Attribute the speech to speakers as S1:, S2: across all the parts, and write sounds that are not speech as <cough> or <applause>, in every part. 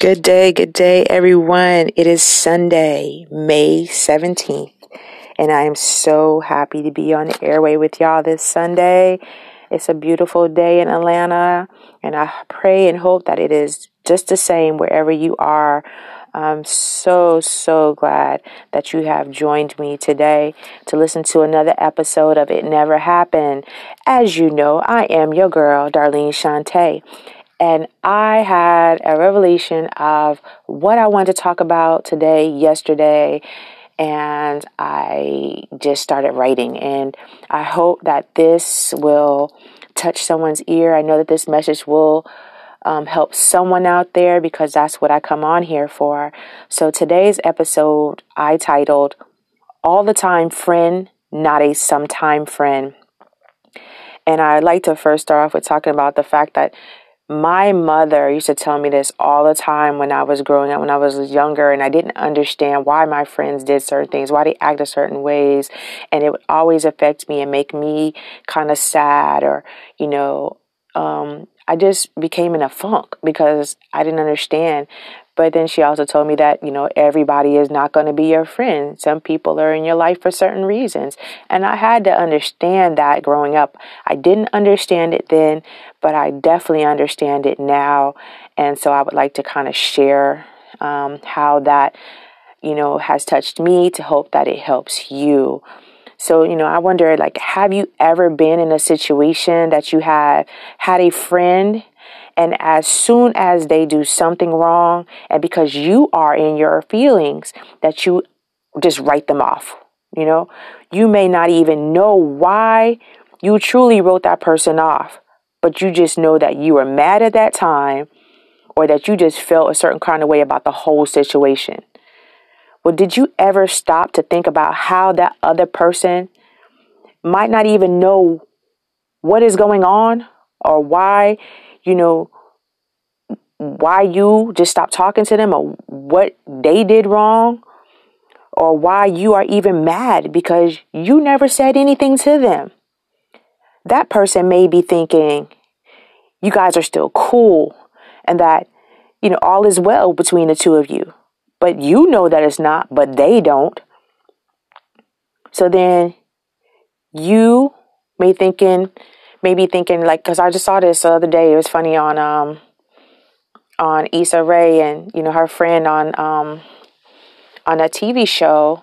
S1: Good day, good day, everyone. It is Sunday, May 17th, and I am so happy to be on the airway with y'all this Sunday. It's a beautiful day in Atlanta, and I pray and hope that it is just the same wherever you are. I'm so, so glad that you have joined me today to listen to another episode of It Never Happened. As you know, I am your girl, Darlene Shante, and I had a revelation of what I wanted to talk about today, yesterday, and I just started writing. And I hope that this will touch someone's ear. I know that this message will um, help someone out there because that's what I come on here for. So today's episode I titled All the Time Friend, Not a Sometime Friend. And I'd like to first start off with talking about the fact that my mother used to tell me this all the time when I was growing up, when I was younger, and I didn't understand why my friends did certain things, why they acted certain ways. And it would always affect me and make me kind of sad or, you know, um, I just became in a funk because I didn't understand. But then she also told me that, you know, everybody is not going to be your friend. Some people are in your life for certain reasons. And I had to understand that growing up. I didn't understand it then, but I definitely understand it now. And so I would like to kind of share um, how that, you know, has touched me to hope that it helps you. So, you know, I wonder like, have you ever been in a situation that you have had a friend and as soon as they do something wrong, and because you are in your feelings, that you just write them off. You know, you may not even know why you truly wrote that person off, but you just know that you were mad at that time or that you just felt a certain kind of way about the whole situation. Well, did you ever stop to think about how that other person might not even know what is going on or why you know, why you just stopped talking to them or what they did wrong or why you are even mad because you never said anything to them. That person may be thinking you guys are still cool and that, you know, all is well between the two of you. But you know that it's not, but they don't. So then you may thinking maybe thinking like because I just saw this the other day. It was funny on um on Issa Rae and you know her friend on um on a TV show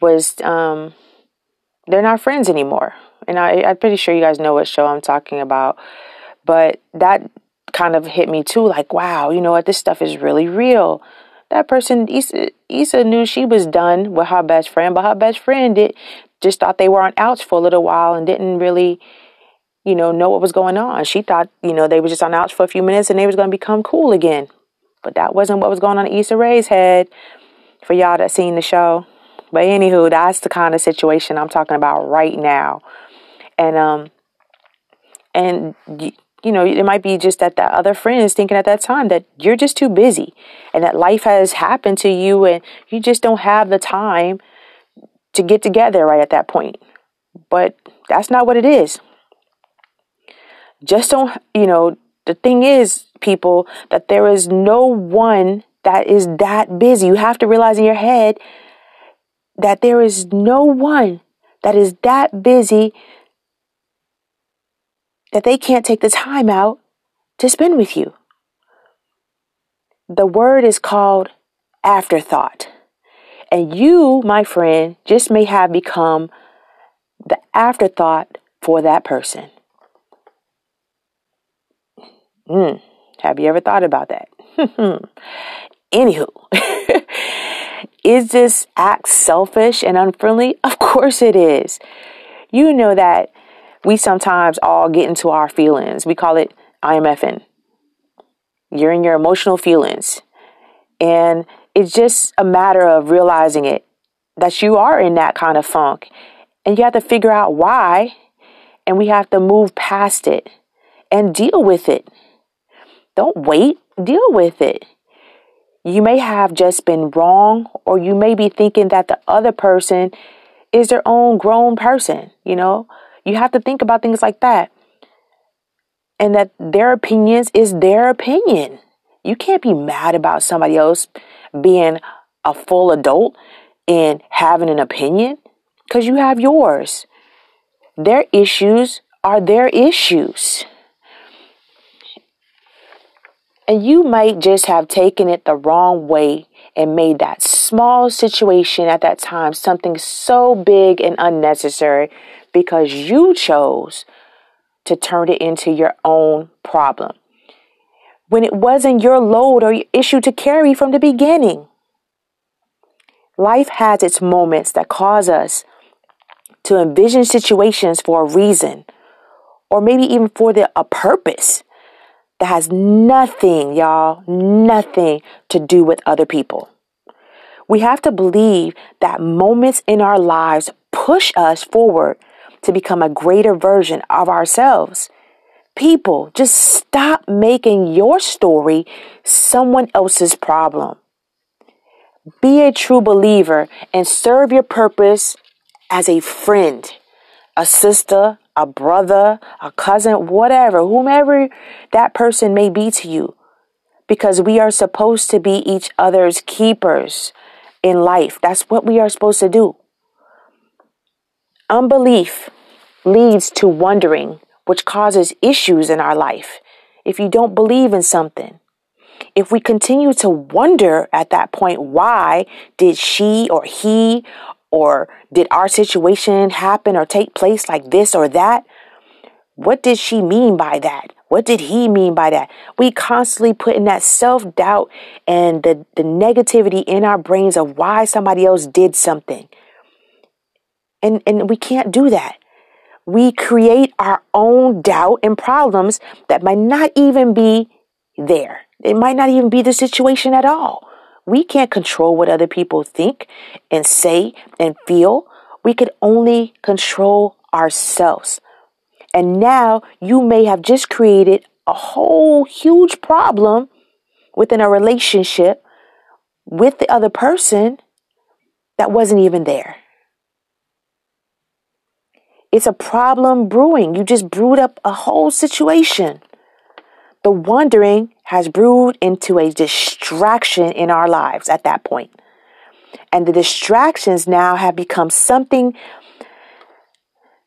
S1: was um they're not friends anymore. And I, I'm pretty sure you guys know what show I'm talking about. But that kind of hit me too, like, wow, you know what, this stuff is really real. That person, Issa, Issa knew she was done with her best friend, but her best friend did just thought they were on outs for a little while and didn't really you know, know what was going on. She thought, you know, they were just on the outs for a few minutes and they was going to become cool again. But that wasn't what was going on in Issa Rae's head for y'all that seen the show. But anywho, that's the kind of situation I'm talking about right now. And um and you know, it might be just that that other friend is thinking at that time that you're just too busy and that life has happened to you and you just don't have the time to get together right at that point. But that's not what it is just don't, you know, the thing is, people, that there is no one that is that busy. You have to realize in your head that there is no one that is that busy that they can't take the time out to spend with you. The word is called afterthought. And you, my friend, just may have become the afterthought for that person. Mm, have you ever thought about that? <laughs> Anywho, <laughs> is this act selfish and unfriendly? Of course it is. You know that we sometimes all get into our feelings. We call it IMFing. You're in your emotional feelings. And it's just a matter of realizing it that you are in that kind of funk. And you have to figure out why. And we have to move past it and deal with it. Don't wait, deal with it. You may have just been wrong, or you may be thinking that the other person is their own grown person. You know, you have to think about things like that. And that their opinions is their opinion. You can't be mad about somebody else being a full adult and having an opinion because you have yours. Their issues are their issues. And you might just have taken it the wrong way and made that small situation at that time something so big and unnecessary because you chose to turn it into your own problem when it wasn't your load or issue to carry from the beginning. Life has its moments that cause us to envision situations for a reason or maybe even for the, a purpose that has nothing, y'all, nothing to do with other people. We have to believe that moments in our lives push us forward to become a greater version of ourselves. People, just stop making your story someone else's problem. Be a true believer and serve your purpose as a friend, a sister, a brother, a cousin, whatever, whomever that person may be to you. Because we are supposed to be each other's keepers in life. That's what we are supposed to do. Unbelief leads to wondering, which causes issues in our life. If you don't believe in something, if we continue to wonder at that point, why did she or he or did our situation happen or take place like this or that? What did she mean by that? What did he mean by that? We constantly put in that self doubt and the, the negativity in our brains of why somebody else did something. And, and we can't do that. We create our own doubt and problems that might not even be there. It might not even be the situation at all. We can't control what other people think and say and feel. We could only control ourselves. And now you may have just created a whole huge problem within a relationship with the other person that wasn't even there. It's a problem brewing. You just brewed up a whole situation. The wondering has brewed into a distraction in our lives at that point. And the distractions now have become something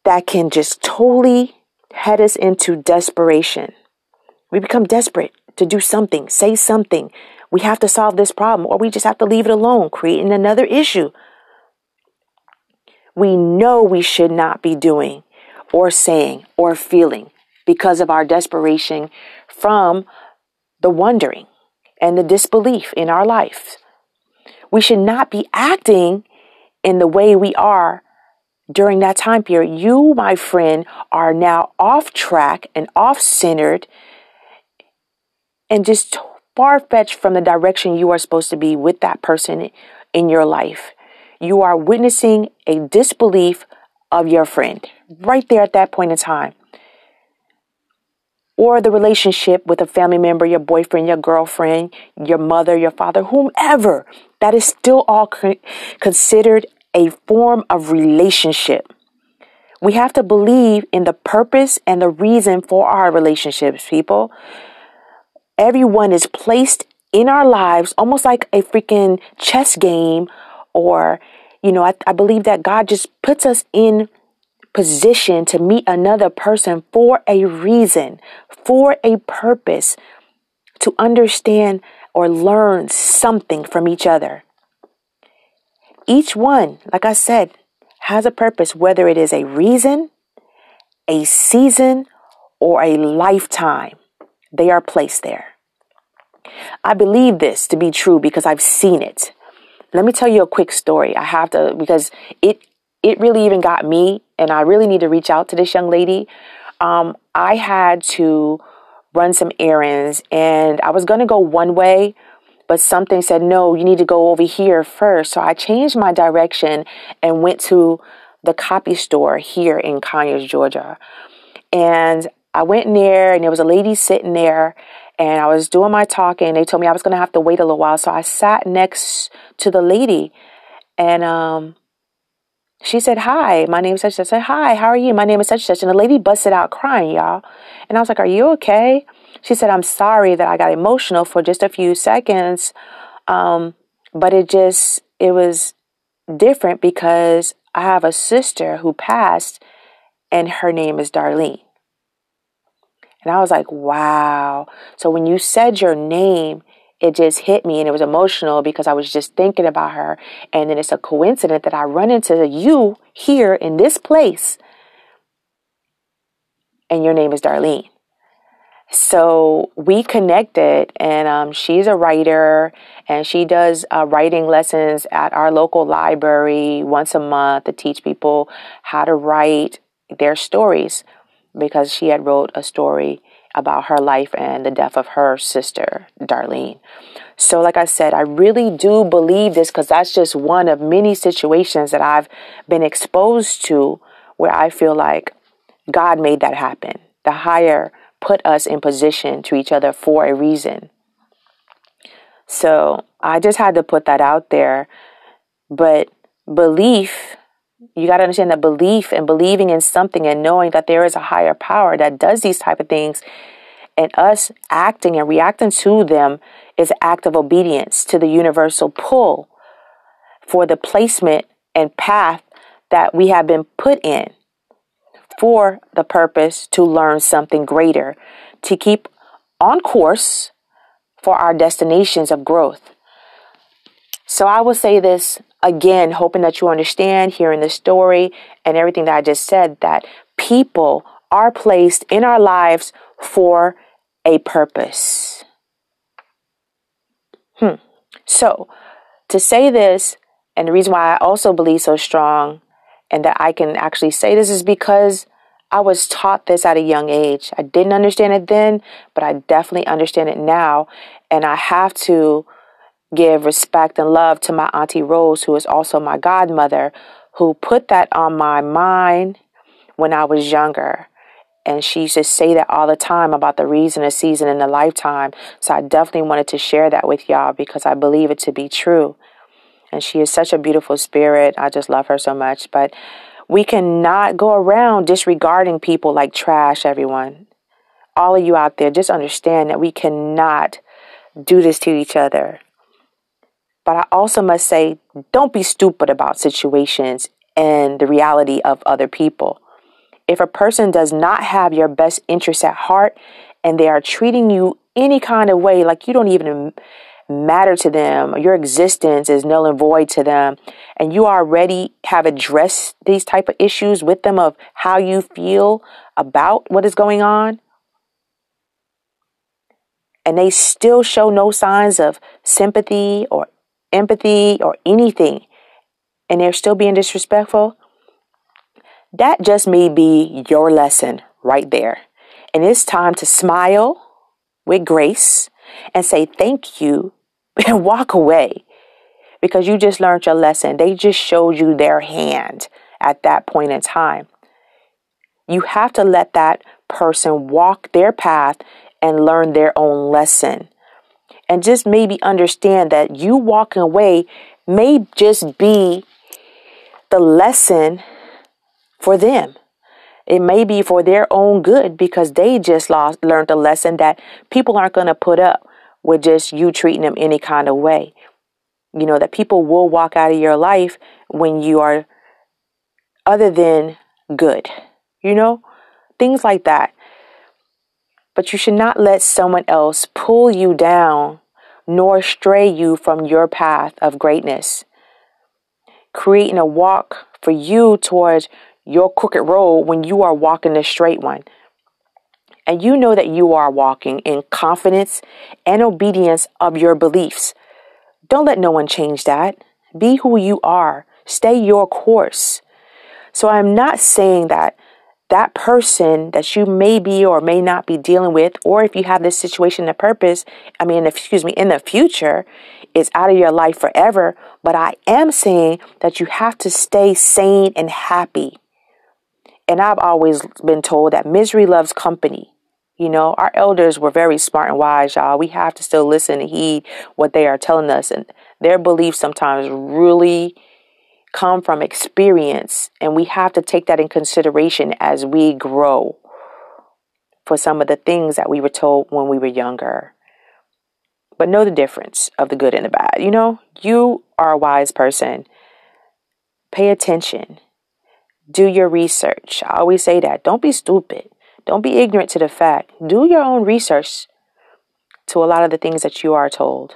S1: that can just totally head us into desperation. We become desperate to do something, say something. We have to solve this problem, or we just have to leave it alone, creating another issue. We know we should not be doing, or saying, or feeling because of our desperation from the wondering and the disbelief in our life. We should not be acting in the way we are during that time period. You, my friend, are now off track and off centered and just far fetched from the direction you are supposed to be with that person in your life. You are witnessing a disbelief of your friend right there at that point in time or the relationship with a family member, your boyfriend, your girlfriend, your mother, your father, whomever, that is still all considered a form of relationship. We have to believe in the purpose and the reason for our relationships, people. Everyone is placed in our lives almost like a freaking chess game, or, you know, I, I believe that God just puts us in position to meet another person for a reason, for a purpose, to understand or learn something from each other. Each one, like I said, has a purpose, whether it is a reason, a season, or a lifetime. They are placed there. I believe this to be true because I've seen it. Let me tell you a quick story. I have to, because it it really even got me, and I really need to reach out to this young lady. Um, I had to run some errands, and I was going to go one way, but something said, no, you need to go over here first. So I changed my direction and went to the copy store here in Conyers, Georgia. And I went in there, and there was a lady sitting there, and I was doing my talking. They told me I was going to have to wait a little while. So I sat next to the lady, and um, she said, Hi, my name is such such. I said, Hi, how are you? My name is such such. And the lady busted out crying, y'all. And I was like, Are you okay? She said, I'm sorry that I got emotional for just a few seconds. Um, but it just, it was different because I have a sister who passed and her name is Darlene. And I was like, wow. So when you said your name, it just hit me and it was emotional because I was just thinking about her. And then it's a coincidence that I run into you here in this place and your name is Darlene. So we connected, and um, she's a writer, and she does uh, writing lessons at our local library once a month to teach people how to write their stories because she had wrote a story about her life and the death of her sister, Darlene. So, like I said, I really do believe this because that's just one of many situations that I've been exposed to where I feel like God made that happen. The higher put us in position to each other for a reason. So I just had to put that out there. But belief, you got to understand that belief and believing in something and knowing that there is a higher power that does these type of things and us acting and reacting to them is an act of obedience to the universal pull for the placement and path that we have been put in for the purpose to learn something greater, to keep on course for our destinations of growth. So I will say this again, hoping that you understand hearing the story and everything that I just said that people are placed in our lives for a purpose. Hmm. So, to say this, and the reason why I also believe so strong and that I can actually say this is because I was taught this at a young age. I didn't understand it then, but I definitely understand it now. And I have to give respect and love to my Auntie Rose, who is also my godmother, who put that on my mind when I was younger. And she used to say that all the time about the reason, a season, and a lifetime. So I definitely wanted to share that with y'all because I believe it to be true. And she is such a beautiful spirit. I just love her so much. But we cannot go around disregarding people like trash, everyone. All of you out there, just understand that we cannot do this to each other. But I also must say, don't be stupid about situations and the reality of other people. If a person does not have your best interests at heart and they are treating you any kind of way, like you don't even matter to them, your existence is null and void to them, and you already have addressed these type of issues with them of how you feel about what is going on, and they still show no signs of sympathy or empathy or anything, and they're still being disrespectful, that just may be your lesson right there. And it's time to smile with grace and say thank you <laughs> and walk away because you just learned your lesson. They just showed you their hand at that point in time. You have to let that person walk their path and learn their own lesson. And just maybe understand that you walking away may just be the lesson for them. It may be for their own good because they just lost learned a lesson that people aren't going to put up with just you treating them any kind of way. You know, that people will walk out of your life when you are other than good. You know, things like that. But you should not let someone else pull you down nor stray you from your path of greatness. Creating a walk for you towards your crooked road when you are walking the straight one and you know that you are walking in confidence and obedience of your beliefs. Don't let no one change that. Be who you are. Stay your course. So I'm not saying that that person that you may be or may not be dealing with, or if you have this situation of purpose, I mean, excuse me, in the future, is out of your life forever. But I am saying that you have to stay sane and happy. And I've always been told that misery loves company. You know, our elders were very smart and wise, y'all. We have to still listen and heed what they are telling us. And their beliefs sometimes really come from experience. And we have to take that in consideration as we grow. for some of the things that we were told when we were younger. But know the difference of the good and the bad. You know, you are a wise person. Pay attention. Do your research. I always say that. Don't be stupid. Don't be ignorant to the fact. Do your own research to a lot of the things that you are told.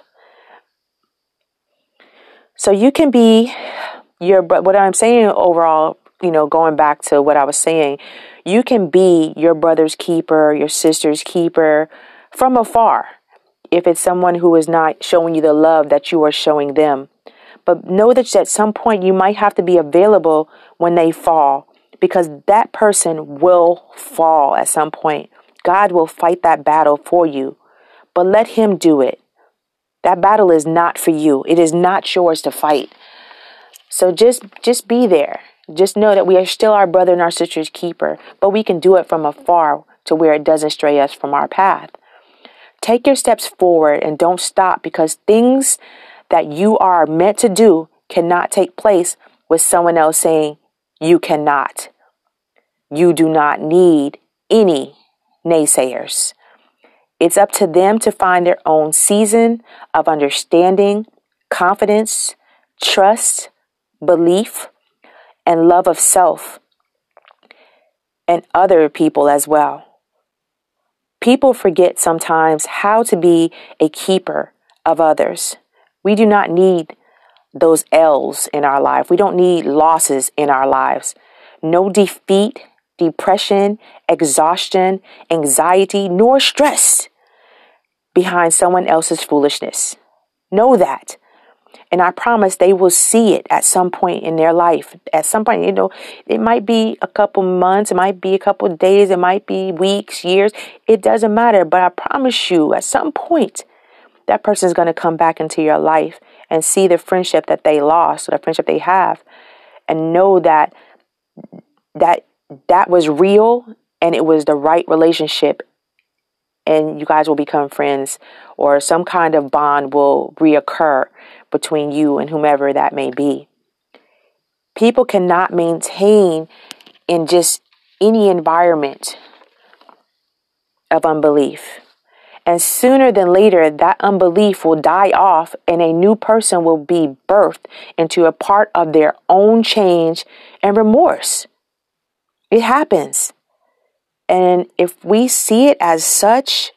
S1: So you can be your, but what I'm saying overall, you know, going back to what I was saying, you can be your brother's keeper, your sister's keeper from afar if it's someone who is not showing you the love that you are showing them. But know that at some point you might have to be available when they fall because that person will fall at some point. God will fight that battle for you, but let Him do it. That battle is not for you. It is not yours to fight. So just just be there. Just know that we are still our brother and our sister's keeper, but we can do it from afar to where it doesn't stray us from our path. Take your steps forward and don't stop because things that you are meant to do cannot take place with someone else saying you cannot. You do not need any naysayers. It's up to them to find their own season of understanding, confidence, trust, belief, and love of self and other people as well. People forget sometimes how to be a keeper of others. We do not need those L's in our life. We don't need losses in our lives. No defeat, depression, exhaustion, anxiety, nor stress behind someone else's foolishness. Know that. And I promise they will see it at some point in their life. At some point, you know, it might be a couple months, it might be a couple days, it might be weeks, years. It doesn't matter. But I promise you, at some point, that person is going to come back into your life and see the friendship that they lost, or the friendship they have, and know that that that was real and it was the right relationship and you guys will become friends or some kind of bond will reoccur between you and whomever that may be. People cannot maintain in just any environment of unbelief. And sooner than later, that unbelief will die off and a new person will be birthed into a part of their own change and remorse. It happens. And if we see it as such,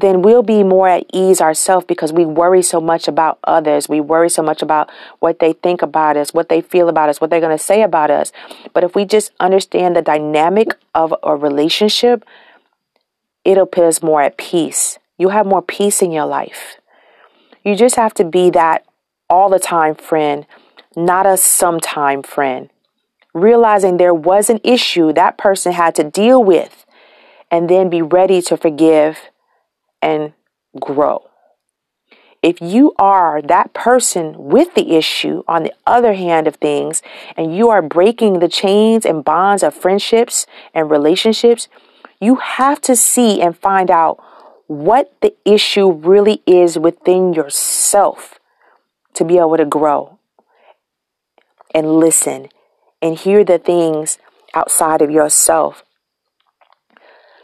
S1: then we'll be more at ease ourselves because we worry so much about others. We worry so much about what they think about us, what they feel about us, what they're going to say about us. But if we just understand the dynamic of a relationship, it'll put us more at peace. You'll have more peace in your life. You just have to be that all the time friend, not a sometime friend. Realizing there was an issue that person had to deal with, and then be ready to forgive and grow. If you are that person with the issue on the other hand of things, and you are breaking the chains and bonds of friendships and relationships, you have to see and find out what the issue really is within yourself to be able to grow and listen and hear the things outside of yourself.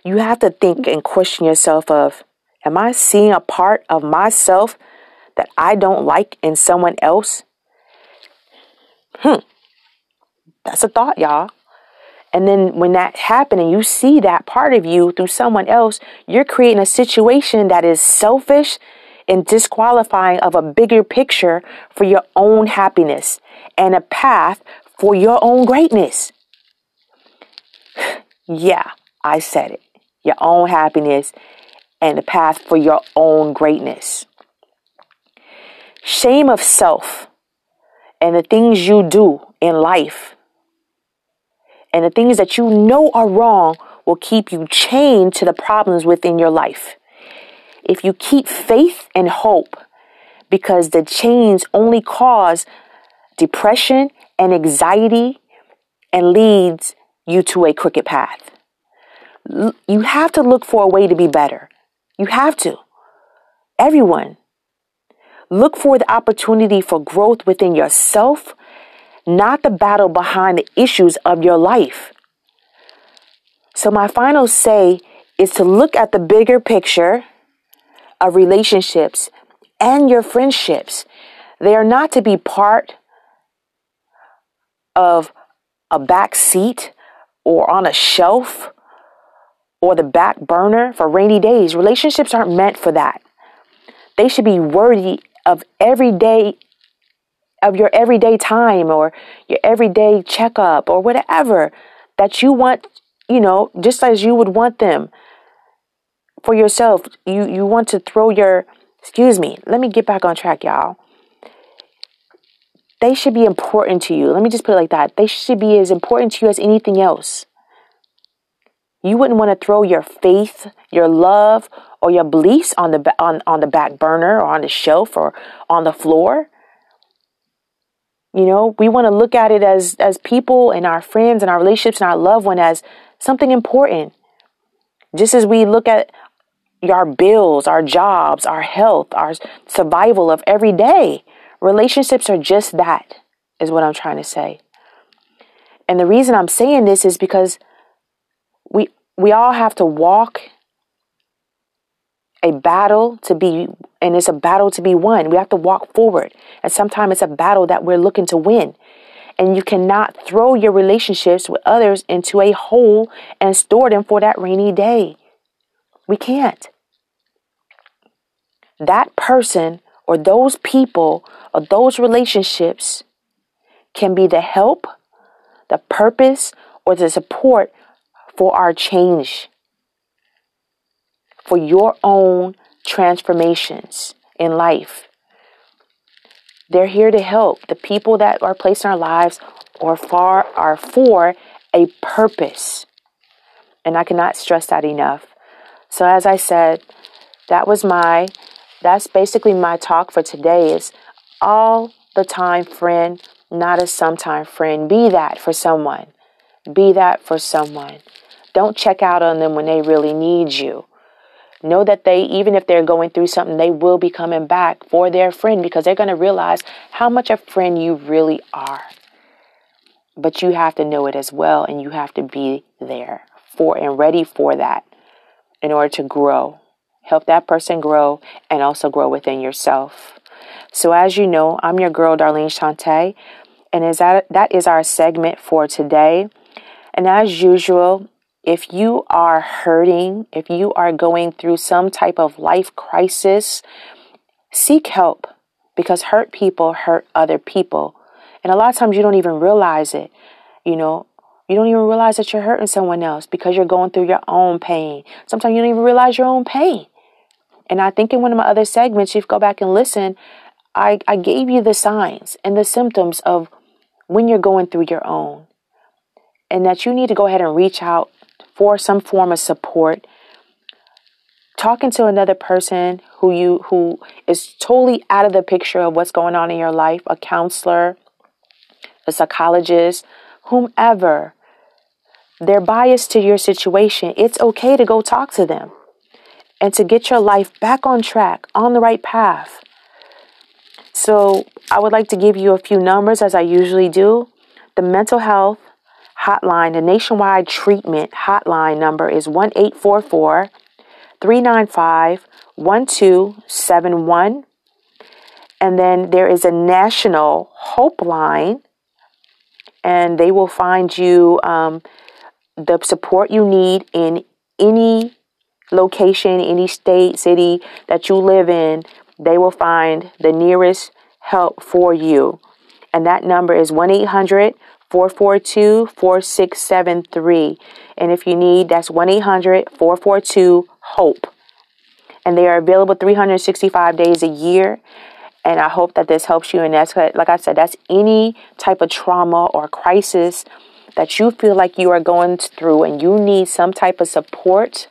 S1: You have to think and question yourself of Am I seeing a part of myself that I don't like in someone else? Hmm. That's a thought, y'all. And then when that happens and you see that part of you through someone else, you're creating a situation that is selfish and disqualifying of a bigger picture for your own happiness and a path for your own greatness. <sighs> yeah, I said it. Your own happiness and the path for your own greatness. Shame of self and the things you do in life and the things that you know are wrong will keep you chained to the problems within your life. If you keep faith and hope, because the chains only cause depression and anxiety and leads you to a crooked path. You have to look for a way to be better. You have to. Everyone. Look for the opportunity for growth within yourself, not the battle behind the issues of your life. So, my final say is to look at the bigger picture of relationships and your friendships. They are not to be part of a back seat or on a shelf or the back burner for rainy days. Relationships aren't meant for that. They should be worthy of every day of your everyday time or your everyday checkup or whatever that you want, you know, just as you would want them for yourself. You you want to throw your excuse me, let me get back on track, y'all. They should be important to you. Let me just put it like that. They should be as important to you as anything else. You wouldn't want to throw your faith, your love, or your beliefs on the on, on the back burner or on the shelf or on the floor. You know, we want to look at it as as people and our friends and our relationships and our loved one as something important. Just as we look at our bills, our jobs, our health, our survival of every day, relationships are just that, is what I'm trying to say. And the reason I'm saying this is because we we all have to walk a battle to be and it's a battle to be won. We have to walk forward. And sometimes it's a battle that we're looking to win. And you cannot throw your relationships with others into a hole and store them for that rainy day. We can't. That person or those people or those relationships can be the help, the purpose, or the support for our change, for your own transformations in life. They're here to help. The people that are placed in our lives are far are for a purpose. And I cannot stress that enough. So as I said, that was my that's basically my talk for today is all the time friend, not a sometime friend. Be that for someone. Be that for someone. Don't check out on them when they really need you. Know that they, even if they're going through something, they will be coming back for their friend because they're going to realize how much a friend you really are. But you have to know it as well, and you have to be there for and ready for that in order to grow. Help that person grow and also grow within yourself. So, as you know, I'm your girl, Darlene Shante, and is that, that is our segment for today. And as usual, if you are hurting, if you are going through some type of life crisis, seek help because hurt people hurt other people. And a lot of times you don't even realize it. You know, you don't even realize that you're hurting someone else because you're going through your own pain. Sometimes you don't even realize your own pain. And I think in one of my other segments, if you go back and listen, I, I gave you the signs and the symptoms of when you're going through your own. And that you need to go ahead and reach out for some form of support. Talking to another person who you who is totally out of the picture of what's going on in your life a counselor a psychologist whomever they're biased to your situation it's okay to go talk to them and to get your life back on track on the right path. So i would like to give you a few numbers as i usually do. The mental health hotline, the nationwide treatment hotline number is 1 844 395 1271. And then there is a national hope line, and they will find you um, the support you need in any location, any state, city that you live in. They will find the nearest help for you. And that number is 1 800 442 4673. And if you need, that's 1 800 442 HOPE. And they are available 365 days a year. And I hope that this helps you. And that's, like I said, that's any type of trauma or crisis that you feel like you are going through and you need some type of support.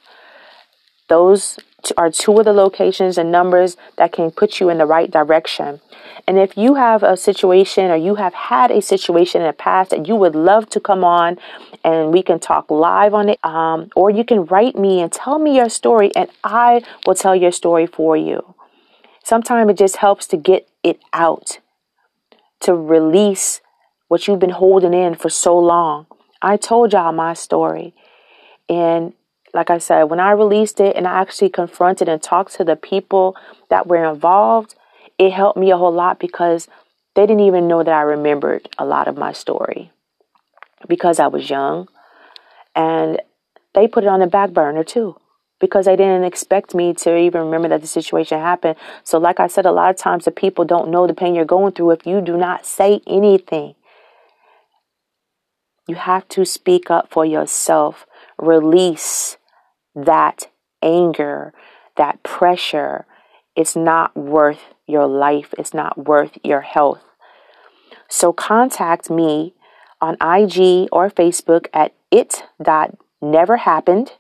S1: Those are two of the locations and numbers that can put you in the right direction. And if you have a situation or you have had a situation in the past that you would love to come on and we can talk live on it, um, or you can write me and tell me your story and I will tell your story for you. Sometimes it just helps to get it out, to release what you've been holding in for so long. I told y'all my story. And like I said, when I released it and I actually confronted and talked to the people that were involved, it helped me a whole lot because they didn't even know that I remembered a lot of my story because I was young. And they put it on the back burner too because they didn't expect me to even remember that the situation happened. So, like I said, a lot of times the people don't know the pain you're going through if you do not say anything. You have to speak up for yourself, release that anger, that pressure. It's not worth your life, it's not worth your health. So, contact me on IG or Facebook at it.neverhappened.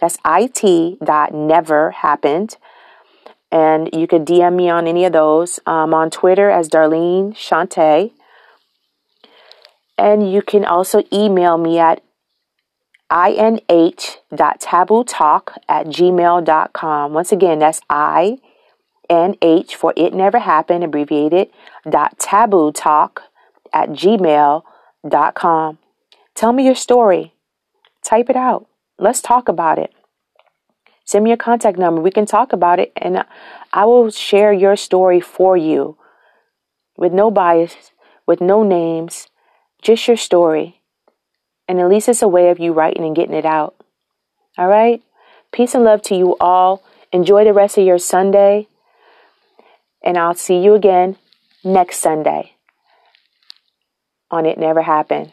S1: That's it dot never happened. And you could DM me on any of those. Um, on Twitter as Darlene Shante. And you can also email me at inh.tabootalk at gmail.com. Once again, that's I N H for it never happened, abbreviated, dot taboo talk at gmail.com. Tell me your story. Type it out. Let's talk about it. Send me your contact number. We can talk about it and I will share your story for you with no bias, with no names, just your story. And at least it's a way of you writing and getting it out. All right? Peace and love to you all. Enjoy the rest of your Sunday. And I'll see you again next Sunday on It Never Happened.